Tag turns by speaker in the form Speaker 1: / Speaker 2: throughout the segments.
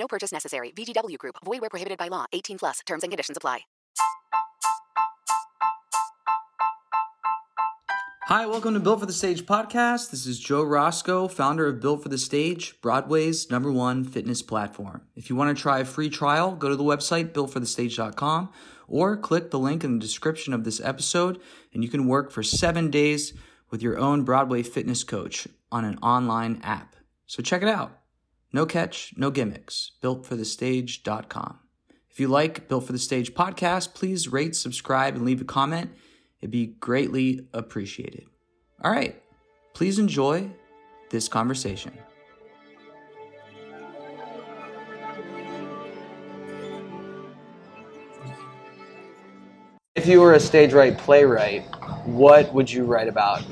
Speaker 1: No purchase necessary. VGW Group. Void where prohibited by law. 18 plus. Terms and conditions apply.
Speaker 2: Hi, welcome to Built for the Stage podcast. This is Joe Roscoe, founder of Built for the Stage, Broadway's number one fitness platform. If you want to try a free trial, go to the website builtforthestage.com or click the link in the description of this episode, and you can work for seven days with your own Broadway fitness coach on an online app. So check it out. No catch, no gimmicks. BuiltForTheStage.com. If you like Built for the Stage podcast, please rate, subscribe, and leave a comment. It'd be greatly appreciated. All right, please enjoy this conversation. If you were a stage right playwright, what would you write about?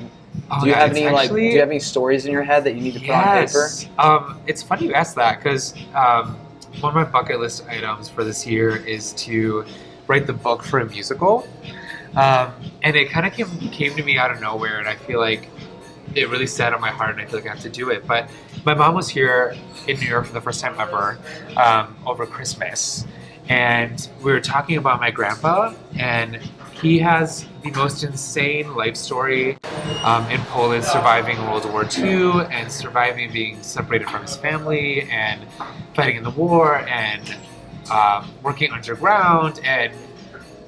Speaker 3: Oh,
Speaker 2: do you have any like? Do you have any stories in your head that you need to put on paper?
Speaker 3: Yes. Um, it's funny you ask that because um, one of my bucket list items for this year is to write the book for a musical. Um, and it kind of came, came to me out of nowhere, and I feel like it really sat on my heart, and I feel like I have to do it. But my mom was here in New York for the first time ever um, over Christmas, and we were talking about my grandpa, and he has the most insane life story um, in Poland, surviving World War II and surviving being separated from his family and fighting in the war and um, working underground. And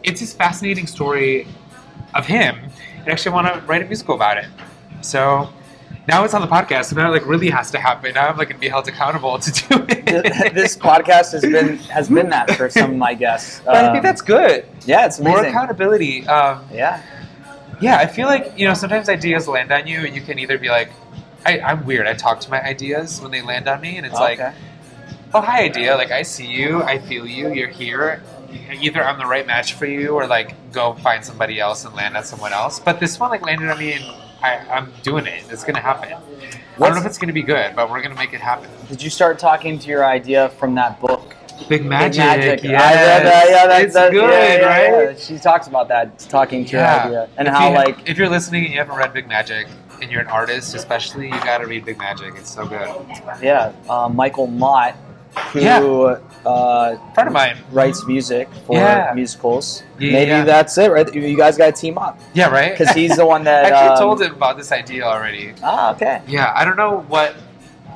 Speaker 3: it's this fascinating story of him. And actually, I want to write a musical about it. So now it's on the podcast, so now it like really has to happen. Now I'm like gonna be held accountable to do it.
Speaker 2: this podcast has been has been that for some my guests.
Speaker 3: But I
Speaker 2: Um,
Speaker 3: think that's good.
Speaker 2: yeah, it's
Speaker 3: More accountability. Um,
Speaker 2: yeah,
Speaker 3: yeah, I feel like you know sometimes ideas land on you, and you can either be like, I, "I'm weird." I talk to my ideas when they land on me, and it's like,
Speaker 2: okay.
Speaker 3: "Oh, hi, idea! Like I see you, I feel you, you're here. Either I'm the right match for you, or like go find somebody else and land on someone else." But this one like landed on me, and I, I'm doing it. It's gonna happen. I don't know if it's gonna be good, but we're gonna make it happen.
Speaker 2: Did you start talking to your idea from that book?
Speaker 3: Big magic,
Speaker 2: Big Magic.
Speaker 3: yes.
Speaker 2: I that. Yeah, that,
Speaker 3: it's
Speaker 2: that-
Speaker 3: good,
Speaker 2: yeah, yeah,
Speaker 3: right?
Speaker 2: She talks about that, talking to
Speaker 3: Yeah.
Speaker 2: idea, and
Speaker 3: If
Speaker 2: how
Speaker 3: you-
Speaker 2: like
Speaker 3: if you're listening and you haven't read Big Magic and you're an artist, especially, you got to read Big Magic. It's so good.
Speaker 2: yeah, uh, Michael Mott, who
Speaker 3: Yeah.
Speaker 2: uh,
Speaker 3: Friend of mine.
Speaker 2: writes music for
Speaker 3: Yeah.
Speaker 2: musicals.
Speaker 3: Yeah,
Speaker 2: Maybe
Speaker 3: yeah.
Speaker 2: that's it, right? You guys got to team up
Speaker 3: Yeah, right.
Speaker 2: because he's the one
Speaker 3: I
Speaker 2: that
Speaker 3: actually
Speaker 2: um,
Speaker 3: told him about this idea already.
Speaker 2: Ah, okay.
Speaker 3: Yeah, I don't know what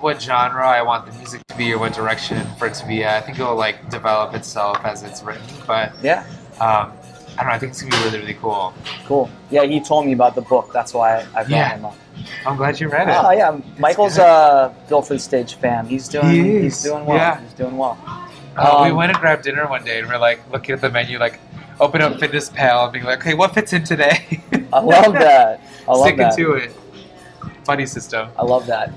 Speaker 3: what genre I want the music to be or what direction for it to be. I think it'll like develop itself as it's written, but
Speaker 2: Yeah,
Speaker 3: um, I don't know. I think it's gonna be really really cool.
Speaker 2: cool. Yeah, he told me about the book. That's why I brought
Speaker 3: Yeah.
Speaker 2: him up.
Speaker 3: I'm glad you read it.
Speaker 2: Oh yeah, Michael's a for stage fan. He's doing.
Speaker 3: He
Speaker 2: He's doing well.
Speaker 3: yeah.
Speaker 2: He's doing well.
Speaker 3: Uh, we
Speaker 2: Um,
Speaker 3: went and grabbed dinner one day, and we're like looking at the menu, like open up Fitness Pal and being like, "Okay, what fits in today?"
Speaker 2: I love that. I love
Speaker 3: Sticking
Speaker 2: that.
Speaker 3: to it. Buddy system.
Speaker 2: I love that.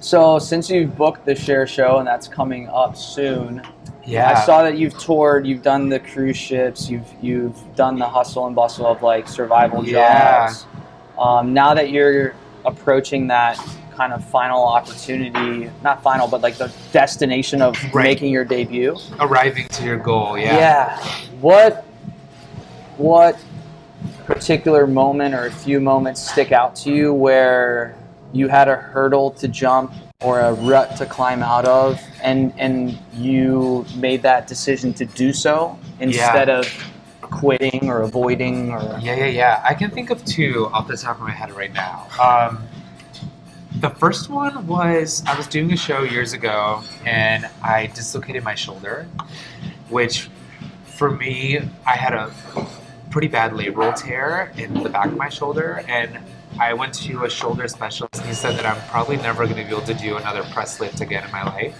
Speaker 2: So since you've booked the Cher show and that's coming up soon,
Speaker 3: Yeah.
Speaker 2: I saw that you've toured, you've done the cruise ships, you've you've done the hustle and bustle of like survival
Speaker 3: Yeah.
Speaker 2: jobs. Um, now that you're approaching that kind of final opportunity, not final, but like the destination of
Speaker 3: Right.
Speaker 2: making your debut.
Speaker 3: Arriving to your goal. Yeah. Yeah.
Speaker 2: What what particular moment or a few moments stick out to you where you had a hurdle to jump or a rut to climb out of and and you made that decision to do so instead of quitting or avoiding or
Speaker 3: Yeah, yeah, yeah. I can think of two off the top of my head right now. Um, the first one was I was doing a show years ago and I dislocated my shoulder, which for me, I had a pretty bad labral tear in the back of my shoulder and I went to a shoulder specialist and he said that I'm probably never going to be able to do another press lift again in my life.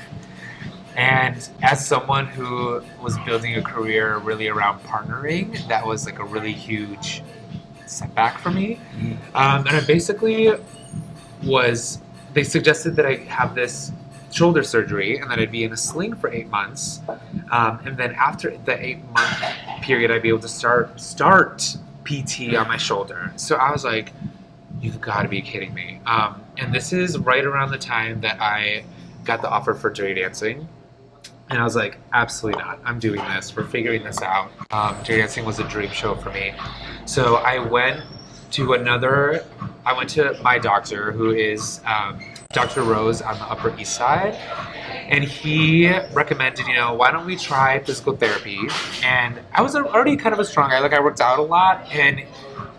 Speaker 3: And as someone who was building a career really around partnering, that was like a really huge setback for me. Um, and I basically was, they suggested that I have this shoulder surgery and that I'd be in a sling for eight months. Um, and then after the eight month period, I'd be able to start, start PT on my shoulder. So I was like, you've got to be kidding me. Um, and this is right around the time that I got the offer for Dirty Dancing. And I was like, absolutely not. I'm doing this. We're figuring this out. Um, Dirty Dancing was a dream show for me. So I went to another, I went to my doctor, who is um, Dr. Rose on the Upper East Side. And he recommended, you know, why don't we try physical therapy? And I was already kind of a strong guy. Like, I worked out a lot. And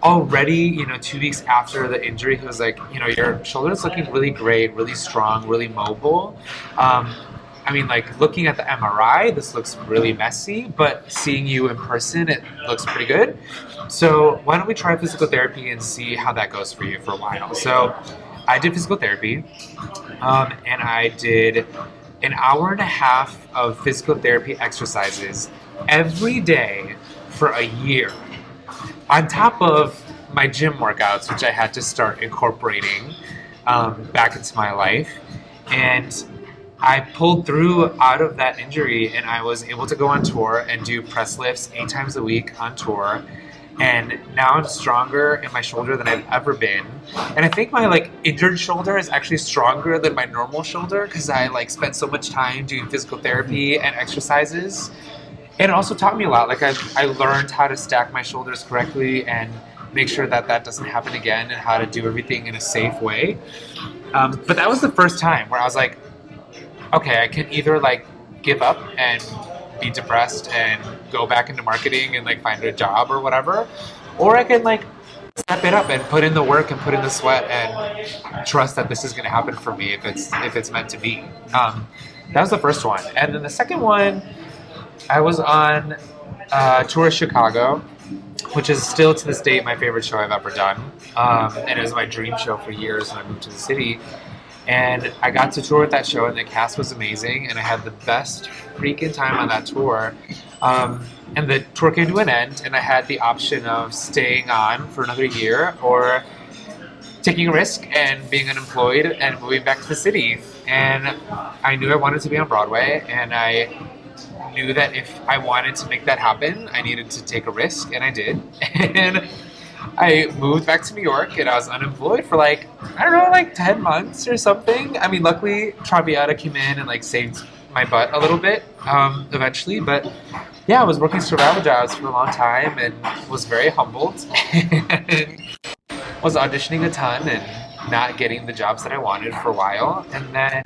Speaker 3: already, you know, two weeks after the injury, he was like, you know, your shoulder is looking really great, really strong, really mobile. Um, I mean, like looking at the MRI, this looks really messy, but seeing you in person, it looks pretty good. So why don't we try physical therapy and see how that goes for you for a while? So I did physical therapy, um, and I did an hour and a half of physical therapy exercises every day for a year, on top of my gym workouts, which I had to start incorporating um, back into my life, and I pulled through out of that injury and I was able to go on tour and do press lifts eight times a week on tour. And now I'm stronger in my shoulder than I've ever been. And I think my like injured shoulder is actually stronger than my normal shoulder because I like spent so much time doing physical therapy and exercises. And it also taught me a lot. Like I, I learned how to stack my shoulders correctly and make sure that that doesn't happen again and how to do everything in a safe way. Um, but that was the first time where I was like, okay, I can either like give up and be depressed and go back into marketing and like find a job or whatever, or I can like step it up and put in the work and put in the sweat and trust that this is going to happen for me if it's if it's meant to be. Um, that was the first one, and then the second one, I was on uh, tour of Chicago, which is still to this date my favorite show I've ever done, um, and it was my dream show for years when I moved to the city. And I got to tour with that show, and the cast was amazing, and I had the best freaking time on that tour. Um, and the tour came to an end, and I had the option of staying on for another year or taking a risk and being unemployed and moving back to the city. And I knew I wanted to be on Broadway, and I knew that if I wanted to make that happen, I needed to take a risk, and I did. and I moved back to New York and I was unemployed for like, I don't know, like 10 months or something. I mean, luckily, Traviata came in and like saved my butt a little bit um, eventually. But yeah, I was working survival jobs for a long time and was very humbled and was auditioning a ton and not getting the jobs that I wanted for a while. And then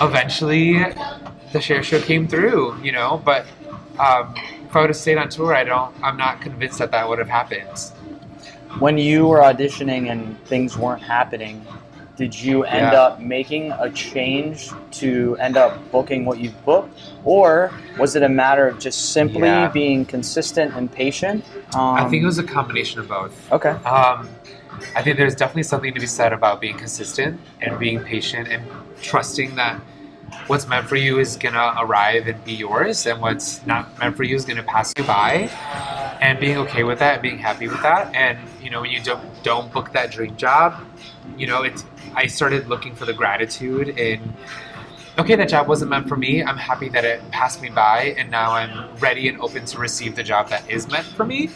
Speaker 3: eventually the Cher show came through, you know, but um, if I would have stayed on tour, I don't, I'm not convinced that that would have happened.
Speaker 2: When you were auditioning and things weren't happening, did you end
Speaker 3: Yeah.
Speaker 2: up making a change to end up booking what you've booked, or was it a matter of just simply
Speaker 3: Yeah.
Speaker 2: being consistent and patient? Um,
Speaker 3: I think it was a combination of both.
Speaker 2: okay.
Speaker 3: Um, I think there's definitely something to be said about being consistent and being patient and trusting that what's meant for you is gonna arrive and be yours, and what's not meant for you is gonna pass you by, and being okay with that, and being happy with that. And you know, when you don't don't book that dream job, you know, it's I started looking for the gratitude in. Okay, that job wasn't meant for me. I'm happy that it passed me by, and now I'm ready and open to receive the job that is meant for me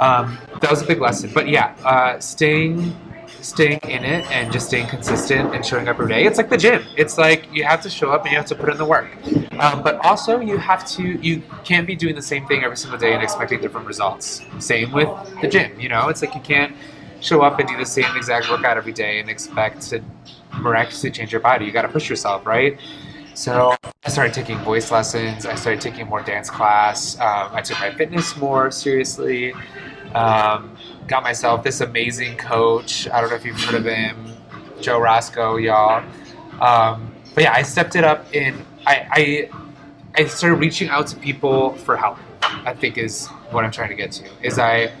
Speaker 3: um, that was a big lesson. But yeah, uh, staying staying in it and just staying consistent and showing up every day. It's like the gym. It's like you have to show up and you have to put in the work. Um, but also you have to you can't be doing the same thing every single day and expecting different results. Same with the gym. You know, it's like you can't show up and do the same exact workout every day and expect to miraculously change your body. You got to push yourself, right? So I started taking voice lessons. I started taking more dance class. Um, I took my fitness more seriously. Um, got myself this amazing coach. I don't know if you've heard of him, Joe Roscoe, y'all. Um, but yeah, I stepped it up and I, I I started reaching out to people for help. I think is what I'm trying to get to. Is I,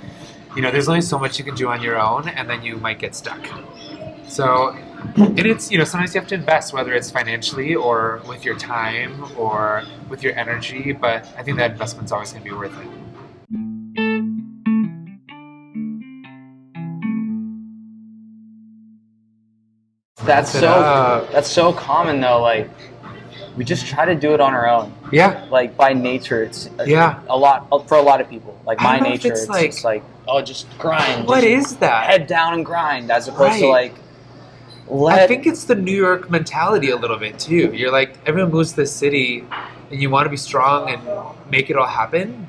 Speaker 3: you know, there's only so much you can do on your own, and then you might get stuck. So, and it's you know sometimes you have to invest, whether it's financially or with your time or with your energy. But I think that investment's always going to be worth it.
Speaker 2: That's so
Speaker 3: up.
Speaker 2: that's so common though. Like we just try to do it on our own.
Speaker 3: Yeah,
Speaker 2: Like by nature, it's uh,
Speaker 3: Yeah.
Speaker 2: a lot uh, for a lot of people. Like my
Speaker 3: don't know if
Speaker 2: nature,
Speaker 3: it's
Speaker 2: it's,
Speaker 3: like-
Speaker 2: just like oh, just grind.
Speaker 3: what
Speaker 2: just
Speaker 3: is that?
Speaker 2: head down and grind, as opposed to like let.
Speaker 3: I think it's the New York mentality a little bit too. You're like everyone moves to the city, and you want to be strong and make it all happen,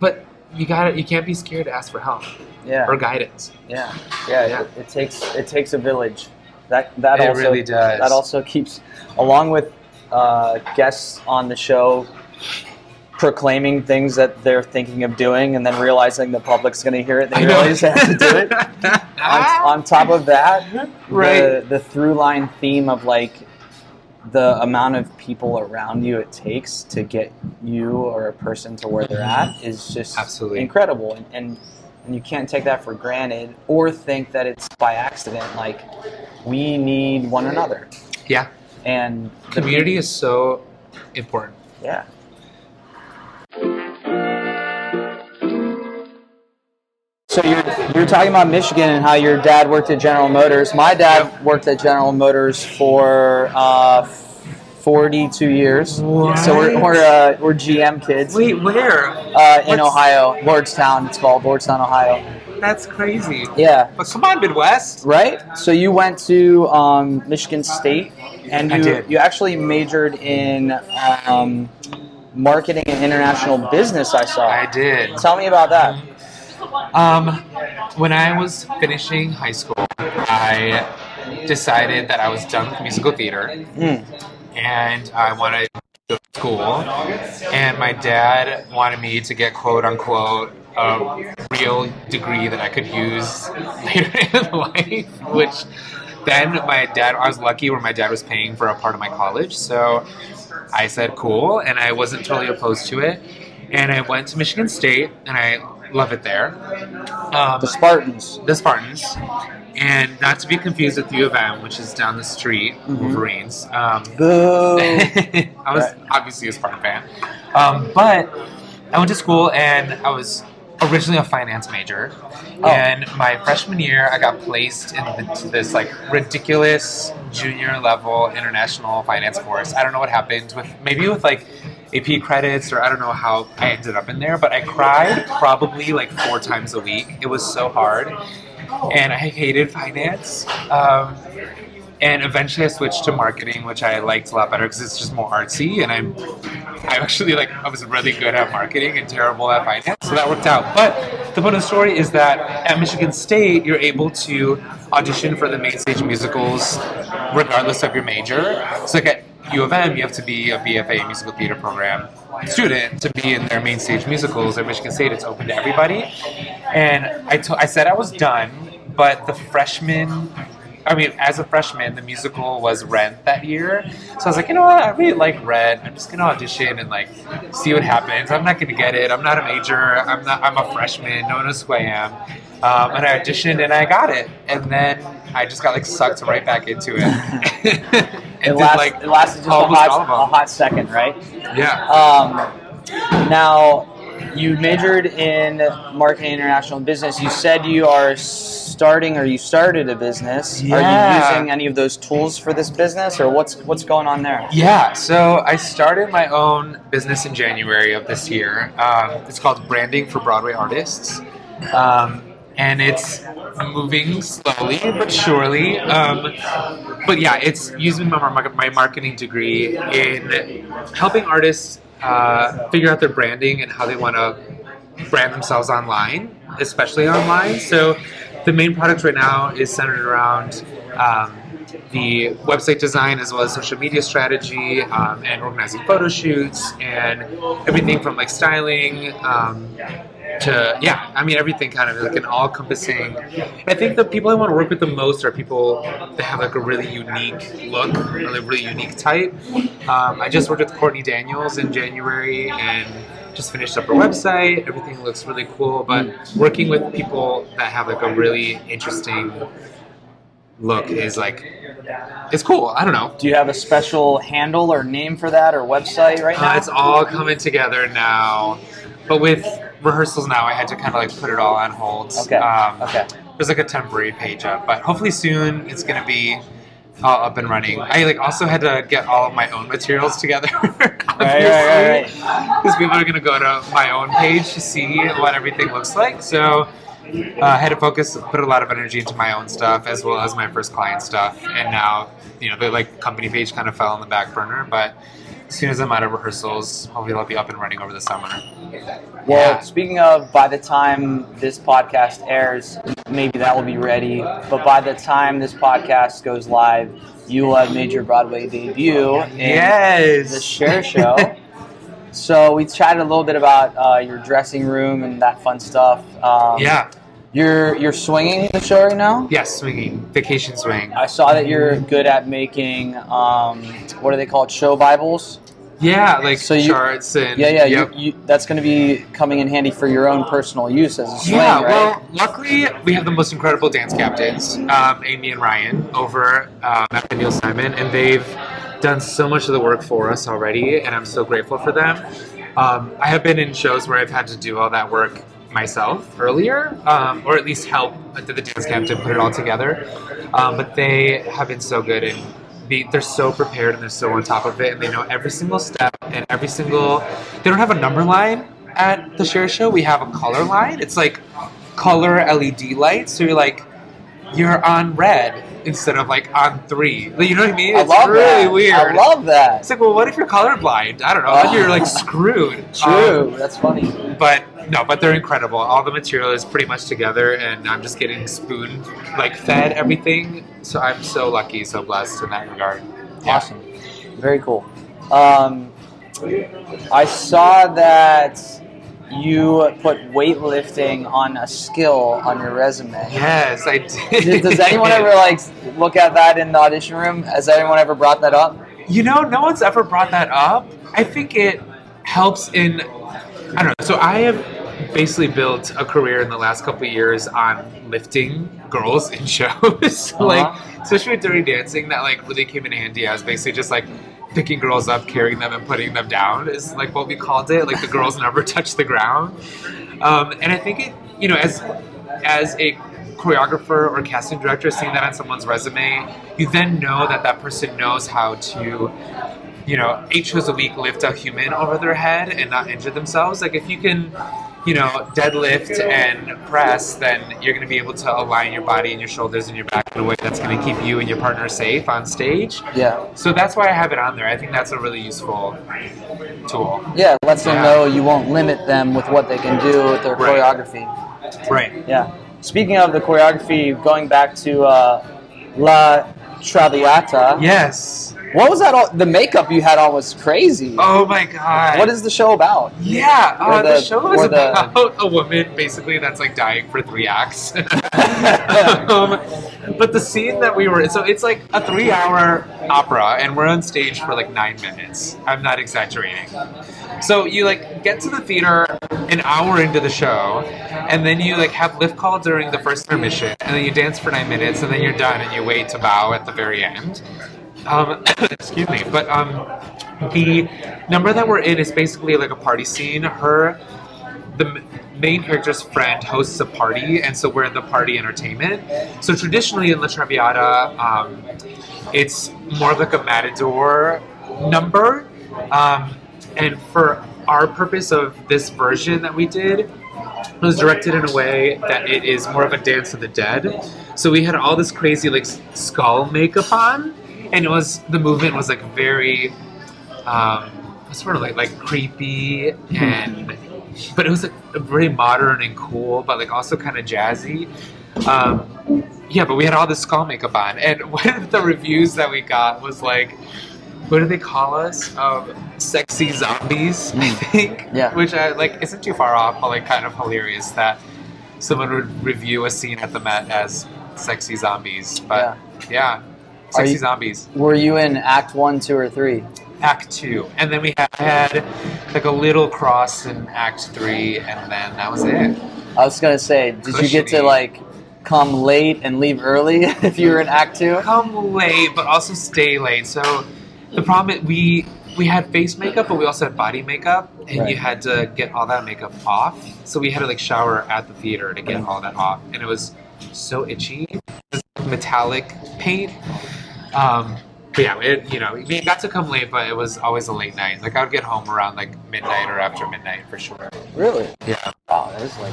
Speaker 3: but you got to You can't be scared to ask for help
Speaker 2: yeah,
Speaker 3: or guidance.
Speaker 2: yeah, yeah.
Speaker 3: Yeah.
Speaker 2: It, it takes it takes a village. That that
Speaker 3: It
Speaker 2: also
Speaker 3: really does.
Speaker 2: that also keeps along with uh, guests on the show proclaiming things that they're thinking of doing and then realizing the public's going to hear it they realize they have to do it on, on top of that
Speaker 3: Right.
Speaker 2: the, the through line theme of like the amount of people around you it takes to get you or a person to where they're at is just
Speaker 3: Absolutely.
Speaker 2: incredible and, and and you can't take that for granted or think that it's by accident like we need one another
Speaker 3: Yeah,
Speaker 2: and the
Speaker 3: community is so important.
Speaker 2: yeah so you're, you're talking about Michigan and how your dad worked at General Motors. My dad
Speaker 3: Yep.
Speaker 2: worked at General Motors for uh, 42 years. So we're, we're, uh, we're GM kids
Speaker 3: Wait, where?
Speaker 2: uh, in
Speaker 3: what's-
Speaker 2: Ohio, Lordstown. It's called Lordstown, Ohio.
Speaker 3: That's crazy.
Speaker 2: Yeah.
Speaker 3: But come on, Midwest.
Speaker 2: Right. So you went to um, Michigan State, and you you actually majored in um, marketing and international business. I saw.
Speaker 3: I did.
Speaker 2: Tell me about that.
Speaker 3: Um, when I was finishing high school, I decided that I was done with musical theater,
Speaker 2: Mm.
Speaker 3: And I wanted to go to school. And my dad wanted me to get quote unquote a real degree that I could use later in life, which then my dad, I was lucky where my dad was paying for a part of my college. So I said, cool. And I wasn't totally opposed to it. And I went to Michigan State and I love it there. Um,
Speaker 2: The Spartans.
Speaker 3: the Spartans, and not to be confused with U of M, which is down the street, Wolverines. Um,
Speaker 2: Boo.
Speaker 3: I was
Speaker 2: Right.
Speaker 3: obviously a Spartan fan, um, but I went to school and I was originally a finance major.
Speaker 2: Oh.
Speaker 3: And my freshman year, I got placed into this like ridiculous junior level international finance course. I don't know what happened with maybe with like AP credits or I don't know how I ended up in there, but I cried probably like four times a week. It was so hard, and I hated finance. Um, and eventually I switched to marketing, which I liked a lot better because it's just more artsy. And I'm, I actually like, I was really good at marketing and terrible at finance, so that worked out. But the point of the story is that at Michigan State, you're able to audition for the main stage musicals, regardless of your major. So like at U of M, you have to be a BFA musical theater program student to be in their main stage musicals. At Michigan State, it's open to everybody. And I to- I said I was done, but the freshman I mean, as a freshman, the musical was Rent that year. So I was like, you know what? I really like Rent. I'm just gonna audition and like see what happens. I'm not gonna get it. I'm not a major. I'm not. I'm a freshman. No one knows who I am. Um, and I auditioned and I got it. And then I just got like sucked right back into it. and
Speaker 2: It,
Speaker 3: like
Speaker 2: it lasted just a hot,
Speaker 3: all of them.
Speaker 2: a hot second, right?
Speaker 3: Yeah.
Speaker 2: Um, now, you majored in marketing international business. You said you are starting or you started a business. Are you using any of those tools for this business, or what's what's going on there?
Speaker 3: Yeah, so I started my own business in January of this year. Um, it's called Branding for Broadway Artists. Um, and it's moving slowly but surely. Um, but yeah, it's using my, my marketing degree in helping artists uh, figure out their branding and how they want to brand themselves online, especially online. So the main product right now is centered around um, the website design as well as social media strategy um, and organizing photo shoots and everything from like styling um, to yeah, I mean everything kind of like an all encompassing. I think the people I want to work with the most are people that have like a really unique look, like really unique type. Um, I just worked with Courtney Daniels in January and just finished up our website. Everything looks really cool, but working with people that have like a really interesting look is like it's cool. I don't know.
Speaker 2: Do you have a special handle or name for that or website right now?
Speaker 3: Uh, it's all coming together now, but with rehearsals now, I had to kind of like put it all on hold.
Speaker 2: Okay.
Speaker 3: Um,
Speaker 2: okay.
Speaker 3: There's like a temporary page up, but hopefully soon it's gonna be all up and running. I like also had to get all of my own materials together.
Speaker 2: Right, right, right,
Speaker 3: Because people are gonna go to my own page to see what everything looks like. So uh, I had to focus, put a lot of energy into my own stuff as well as my first client stuff. And now, you know, the like company page kind of fell on the back burner. But as soon as I'm out of rehearsals, hopefully I'll be up and running over the summer.
Speaker 2: Well,
Speaker 3: Yeah.
Speaker 2: speaking of, by the time this podcast airs, maybe that will be ready. But by the time this podcast goes live, you will have made your Broadway debut in
Speaker 3: Yes.
Speaker 2: the Cher Show. so we chatted a little bit about uh, your dressing room and that fun stuff. Um,
Speaker 3: Yeah.
Speaker 2: You're you're swinging the show right now.
Speaker 3: Yes, swinging. Vacation swing.
Speaker 2: I saw that you're good at making um, what are they called? Show Bibles.
Speaker 3: Yeah, like
Speaker 2: So you-
Speaker 3: charts and
Speaker 2: Yeah, yeah.
Speaker 3: Yep.
Speaker 2: You, you, that's going to be coming in handy for your own personal use as a swing,
Speaker 3: yeah,
Speaker 2: right?
Speaker 3: well, luckily we have the most incredible dance captains, um, Amy and Ryan, over um, at Neil Simon, and they've done so much of the work for us already, and I'm so grateful for them. Um, I have been in shows where I've had to do all that work myself earlier, um, or at least help the dance captain put it all together. Um, but they have been so good and be, they're so prepared and they're so on top of it and they know every single step and every single. They don't have a number line at the Cher show. We have a color line. It's like color LED lights. So you're like, you're on red instead of like on three. Like, You know what I mean?
Speaker 2: I
Speaker 3: It's
Speaker 2: love
Speaker 3: really
Speaker 2: that.
Speaker 3: weird.
Speaker 2: I love that.
Speaker 3: It's like, well, what if you're colorblind? I don't know. You're like screwed.
Speaker 2: True.
Speaker 3: Um,
Speaker 2: that's funny.
Speaker 3: but no, but they're incredible. All the material is pretty much together, and I'm just getting spoon like fed everything. So I'm so lucky, so blessed in that regard. Yeah.
Speaker 2: Awesome. Very cool. Um, I saw that you put weightlifting on a skill on your resume.
Speaker 3: Yes, I did.
Speaker 2: Does anyone ever like look at that in the audition room? Has anyone ever brought that up?
Speaker 3: You know, no one's ever brought that up. I think it helps in. I don't know. So I have basically built a career in the last couple years on lifting girls in shows. like, especially with Dirty Dancing, that like really came in handy. as basically just like picking girls up, carrying them, and putting them down is like what we called it. Like the girls never touch the ground. Um, and I think it, you know, as as a choreographer or casting director, seeing that on someone's resume, you then know that that person knows how to, you know, eight shows a week lift a human over their head and not injure themselves. Like if you can, you know, deadlift and press, then you're going to be able to align your body and your shoulders and your back in a way that's going to keep you and your partner safe on stage.
Speaker 2: Yeah.
Speaker 3: So that's why I have it on there. I think that's a really useful tool.
Speaker 2: Yeah, it lets them know you won't limit them with what they can do with their
Speaker 3: Right.
Speaker 2: choreography.
Speaker 3: Right.
Speaker 2: Yeah. Speaking of the choreography, going back to uh, La Traviata.
Speaker 3: Yes.
Speaker 2: What was that? All, the makeup you had on was crazy.
Speaker 3: Oh my god.
Speaker 2: What is the show about?
Speaker 3: Yeah, uh, the,
Speaker 2: the-
Speaker 3: show is
Speaker 2: the-
Speaker 3: about a woman basically that's like dying for three acts. um, but the scene that we were so it's like a three hour opera, and we're on stage for like nine minutes. I'm not exaggerating. So you like get to the theater an hour into the show, and then you like have lift call during the first intermission, and then you dance for nine minutes, and then you're done, and you wait to bow at the very end. Um, excuse me, but um, the number that we're in is basically like a party scene. Her, the main character's friend hosts a party, and so we're in the party entertainment. So traditionally in La Traviata, um, it's more of like a matador number, um, and for our purpose of this version that we did, it was directed in a way that it is more of a dance of the dead. So we had all this crazy like skull makeup on, and it was the movement was like very, um, sort of like like creepy and, but it was like very modern and cool, but like also kind of jazzy. Um, yeah, but we had all this skull makeup on, and one of the reviews that we got was like, what do they call us? Um, sexy zombies, I think.
Speaker 2: Mm. Yeah.
Speaker 3: Which I like isn't too far off, but like kind of hilarious that someone would review a scene at the Met as sexy zombies. But yeah, sexy
Speaker 2: you-
Speaker 3: zombies.
Speaker 2: Were you in Act One, Two, or Three?
Speaker 3: Act two, and then we had like a little cross in Act three, and then that was it.
Speaker 2: I was gonna say, did you get to like come late and leave early if you were in Act Two?
Speaker 3: Come late, but also stay late. So the problem is we we had face makeup, but we also had body makeup, and
Speaker 2: Right.
Speaker 3: you had to get all that makeup off. So we had to like shower at the theater to get all that off, and it was so itchy. It was metallic paint. Um, but yeah, it, you know, we got to come late, but it was always a late night. Like I would get home around like midnight or after midnight for sure.
Speaker 2: Really?
Speaker 3: Yeah.
Speaker 2: Wow, that is like.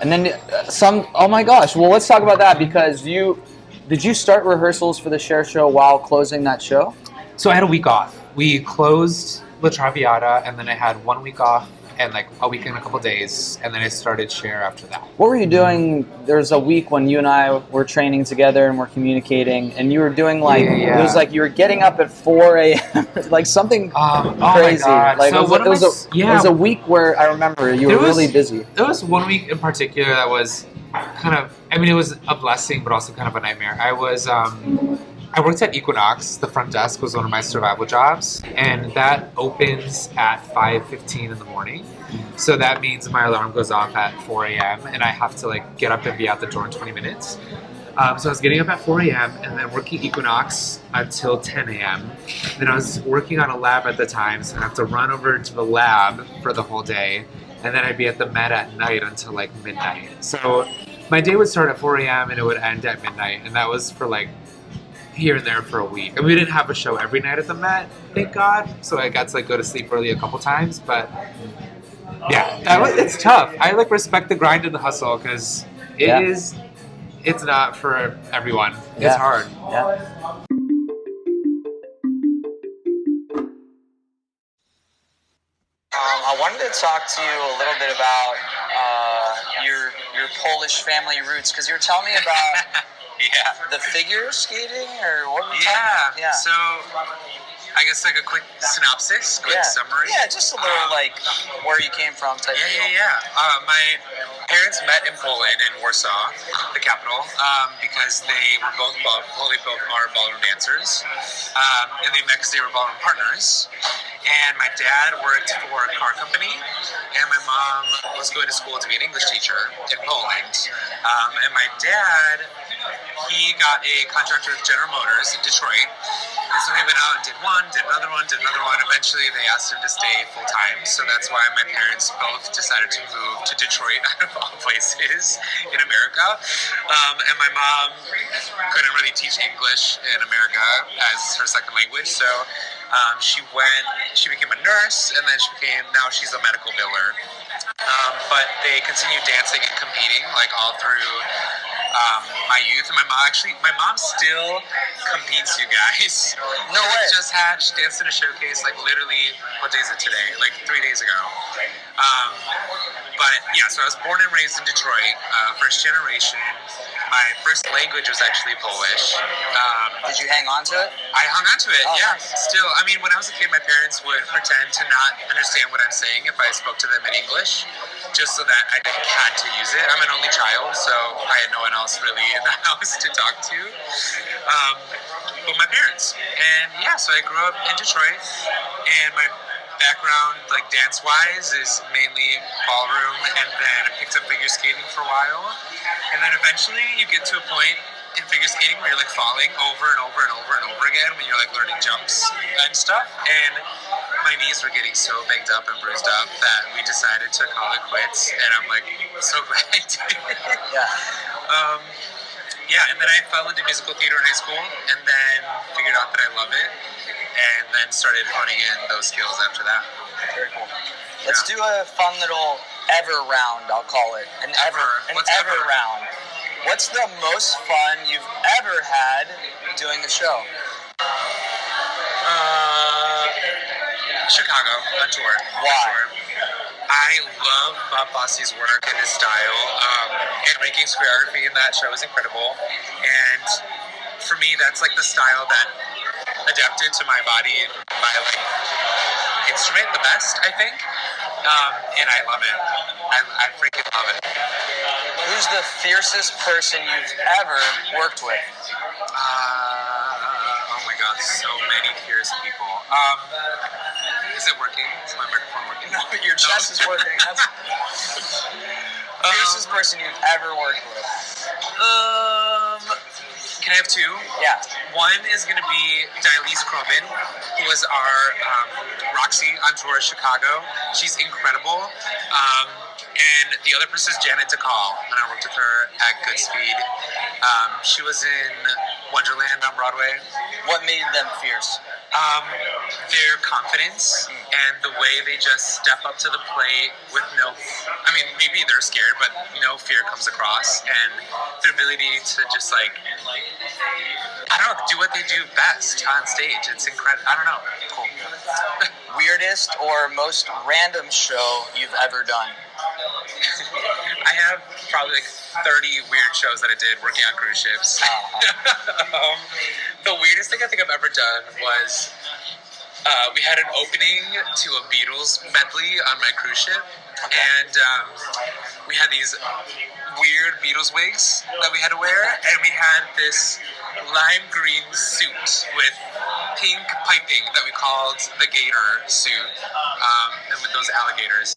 Speaker 2: And then uh, some. Oh my gosh! Well, let's talk about that because you did you start rehearsals for the Cher Show while closing that show?
Speaker 3: So I had a week off. We closed La Traviata, and then I had one week off and like a week and a couple days, and then I started Cher after that.
Speaker 2: What were you doing? There's a week when you and I were training together and we're communicating, and you were doing like
Speaker 3: Yeah, yeah.
Speaker 2: it was like you were getting up at 4 a.m. like something
Speaker 3: Um, oh
Speaker 2: crazy.
Speaker 3: god!
Speaker 2: Like
Speaker 3: so
Speaker 2: it was, it, was a,
Speaker 3: s-
Speaker 2: it was a week where I remember you were
Speaker 3: was-
Speaker 2: really busy.
Speaker 3: There was one week in particular that was kind of, I mean, it was a blessing, but also kind of a nightmare. I was, um, I worked at Equinox. The front desk was one of my survival jobs, and that opens at 5.15 in the morning. So that means my alarm goes off at 4 a.m., and I have to, like, get up and be out the door in 20 minutes. Um, so I was getting up at 4 a.m. and then working Equinox until 10 a.m. Then I was working on a lab at the time, so I have to run over to the lab for the whole day, and then I'd be at the Met at night until like midnight. So my day would start at 4 a.m. and it would end at midnight, and that was for like here and there for a week. And we didn't have a show every night at the Met, thank God. So I got to like go to sleep early a couple times, but yeah, that was, it's tough. I like respect the grind and the hustle because it is.
Speaker 2: Yeah.
Speaker 3: It's not for everyone. It's
Speaker 2: Yeah.
Speaker 3: hard.
Speaker 2: Yeah.
Speaker 4: Um, I wanted to talk to you a little bit about uh, your your Polish family roots because you were telling me about
Speaker 3: Yeah.
Speaker 4: the figure skating or what
Speaker 3: Yeah.
Speaker 4: Yeah.
Speaker 3: So, I guess like a quick synopsis, quick
Speaker 4: yeah.
Speaker 3: summary.
Speaker 4: Yeah, just a little
Speaker 3: Um,
Speaker 4: like where you came from type
Speaker 3: Yeah,
Speaker 4: deal.
Speaker 3: yeah, yeah. Uh, my parents met in Poland, in Warsaw, the capital, um, because they were both, ball, well, they both are ballroom dancers, um, and they met because they were ballroom partners. And my dad worked for a car company, and my mom was going to school to be an English teacher in Poland. Um, and my dad, he got a contract with General Motors in Detroit, and so he went out and did one, did another one, did another one. Eventually, they asked him to stay full time, so that's why my parents both decided to move to Detroit, out of all places in America. Um, and my mom couldn't really teach English in America as her second language, so um, she went. She became a nurse, and then she became. Now she's a medical biller. Um, but they continued dancing and competing like all through um, my youth. And my mom actually, my mom still competes. You guys,
Speaker 4: No
Speaker 3: She
Speaker 4: way.
Speaker 3: Just had she danced in a showcase like literally what day is it today? Like three days ago. Um, but yeah, so I was born and raised in Detroit, uh, first generation. My first language was actually Polish. Um,
Speaker 4: Did you hang on to it?
Speaker 3: I hung on to it.
Speaker 4: Oh,
Speaker 3: yeah,
Speaker 4: nice.
Speaker 3: still. I mean, when I was a kid, my parents would pretend to not understand what I'm saying if I spoke to them in English, just so that I didn't had to use it. I'm an only child, so I had no one else really in the house to talk to. Um, but my parents, and yeah, so I grew up in Detroit, and my background, like dance wise, is mainly ballroom, and then I picked up figure skating for a while, and then eventually you get to a point in figure skating where you're like falling over and over and over and over again when you're like learning jumps and stuff. And my knees were getting so banged up and bruised up that we decided to call it quits. And I'm like so glad I did.
Speaker 4: Yeah.
Speaker 3: Um, yeah, and then I fell into musical theater in high school, and then figured out that I love it, and then started honing in those skills after that.
Speaker 4: Very cool. Let's do a fun little ever round. I'll call it an ever,
Speaker 3: Ever.
Speaker 4: an
Speaker 3: What's
Speaker 4: ever,
Speaker 3: ever?
Speaker 4: round. What's the most fun you've ever had doing the show?
Speaker 3: Uh, Chicago on tour.
Speaker 4: Why?
Speaker 3: I love Bob Fosse's work and his style. Um, and Reinking's choreography in that show is incredible. And for me, that's like the style that adapted to my body and my like instrument the best, I think. Um, and I love it. I, I freaking love it.
Speaker 4: Who's the fiercest person you've ever worked with?
Speaker 3: Uh, oh my god, so many fierce people. Um, is it working? Is my microphone working?
Speaker 4: No, your chest is working. That's fiercest person you've ever worked with.
Speaker 3: Um, can I have two?
Speaker 4: Yeah.
Speaker 3: One is going to be Dylis Croman, who was our um, Roxie on tour of Chicago. She's incredible. Um, and the other person is Janet Dacal, when I worked with her at Goodspeed. Um, she was in Wonderland on Broadway.
Speaker 4: What made them fierce?
Speaker 3: Um, their confidence and the way they just step up to the plate with no, I mean, maybe they're scared, but no fear comes across. And their ability to just like, I don't know, do what they do best on stage. It's incredible. I don't know. Cool.
Speaker 4: Weirdest or most random show you've ever done?
Speaker 3: I have probably like 30 weird shows that I did working on cruise ships. um, the weirdest thing I think I've ever done was uh, we had an opening to a Beatles medley on my cruise ship, and um, we had these weird Beatles wigs that we had to wear, and we had this lime green suit with pink piping that we called the Gator suit, um, and with those alligators.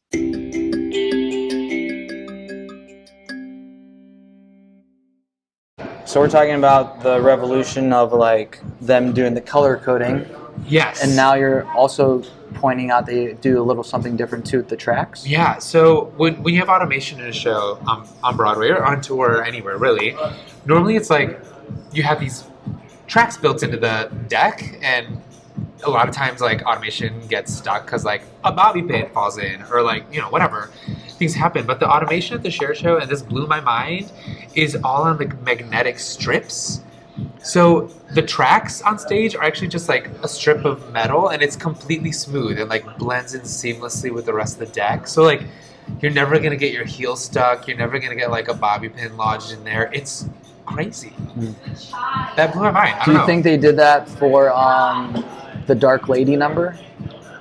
Speaker 2: So we're talking about the revolution of like them doing the color coding.
Speaker 3: Yes.
Speaker 2: And now you're also pointing out they do a little something different too with the tracks.
Speaker 3: Yeah, so when, when you have automation in a show um, on Broadway or on tour or anywhere really, normally it's like you have these tracks built into the deck, and a lot of times like automation gets stuck because like a bobby pin falls in or like you know whatever things happen. But the automation at the Cher show, and this blew my mind, is all on the magnetic strips. So the tracks on stage are actually just like a strip of metal, and it's completely smooth and like blends in seamlessly with the rest of the deck. So like you're never gonna get your heel stuck. You're never gonna get like a bobby pin lodged in there. It's crazy. That blew my mind. I
Speaker 2: Do
Speaker 3: don't
Speaker 2: you
Speaker 3: know.
Speaker 2: think they did that for um, the Dark Lady number,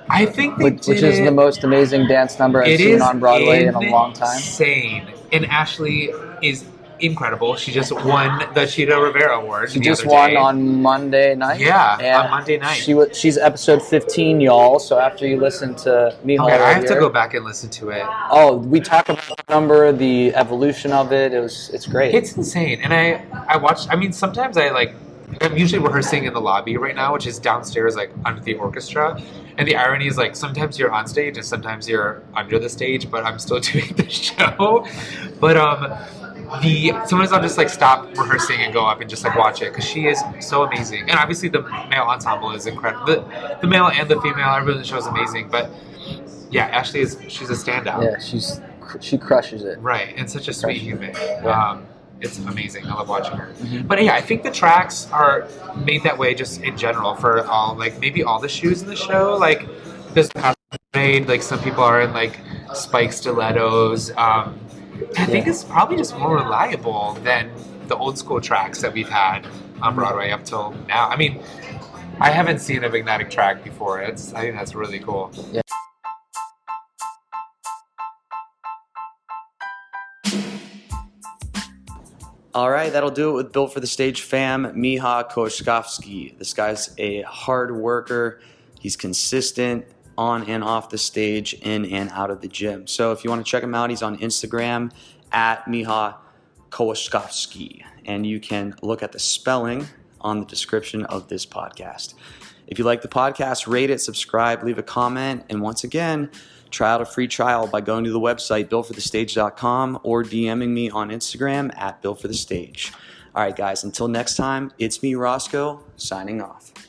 Speaker 3: I think they
Speaker 2: which, which is
Speaker 3: it-
Speaker 2: the most amazing dance number I've
Speaker 3: It
Speaker 2: seen on Broadway in a long time?
Speaker 3: Insane. And Ashley is incredible. She just won the Chita Rivera Award.
Speaker 2: She just won
Speaker 3: day.
Speaker 2: on Monday night.
Speaker 3: Yeah,
Speaker 2: And
Speaker 3: on Monday night.
Speaker 2: She was she's episode 15, y'all. So after you listen to me,
Speaker 3: Okay, I have to go back and listen to it.
Speaker 2: Oh, we talk about the number, the evolution of it. It was it's great.
Speaker 3: It's insane. And I I watched. I mean, sometimes I like. I'm usually rehearsing in the lobby right now, which is downstairs, like under the orchestra. And the irony is, like, sometimes you're on stage and sometimes you're under the stage, but I'm still doing the show. But um, the sometimes I'll just like stop rehearsing and go up and just like watch it because she is so amazing. And obviously the male ensemble is incredible. The, the male and the female, everyone in the show is amazing. But yeah, Ashley is she's a standout.
Speaker 2: yeah, she's she crushes it.
Speaker 3: Right, and such a sweet human.
Speaker 2: Yeah.
Speaker 3: Um, it's amazing. I love watching her.
Speaker 2: Mhm.
Speaker 3: But yeah, I think the tracks are made that way just in general for all like maybe all the shoes in the show. Like there's made like some people are in like spike stilettos. Um, I think it's probably just more reliable than the old school tracks that we've had on Broadway up till now. I mean, I haven't seen a magnetic track before. It's I think that's really cool.
Speaker 2: Yeah. All right, that'll do it with Built for the Stage fam, Miha Koshkovsky. This guy's a hard worker. He's consistent on and off the stage, in and out of the gym. So if you want to check him out, he's on Instagram at Miha Koshkovsky. And you can look at the spelling on the description of this podcast. If you like the podcast, rate it, subscribe, leave a comment, and once again, try out a free trial by going to the website builtforthestage.com or DMing me on Instagram at builtforthestage. All right, guys, until next time, it's me, Roscoe, signing off.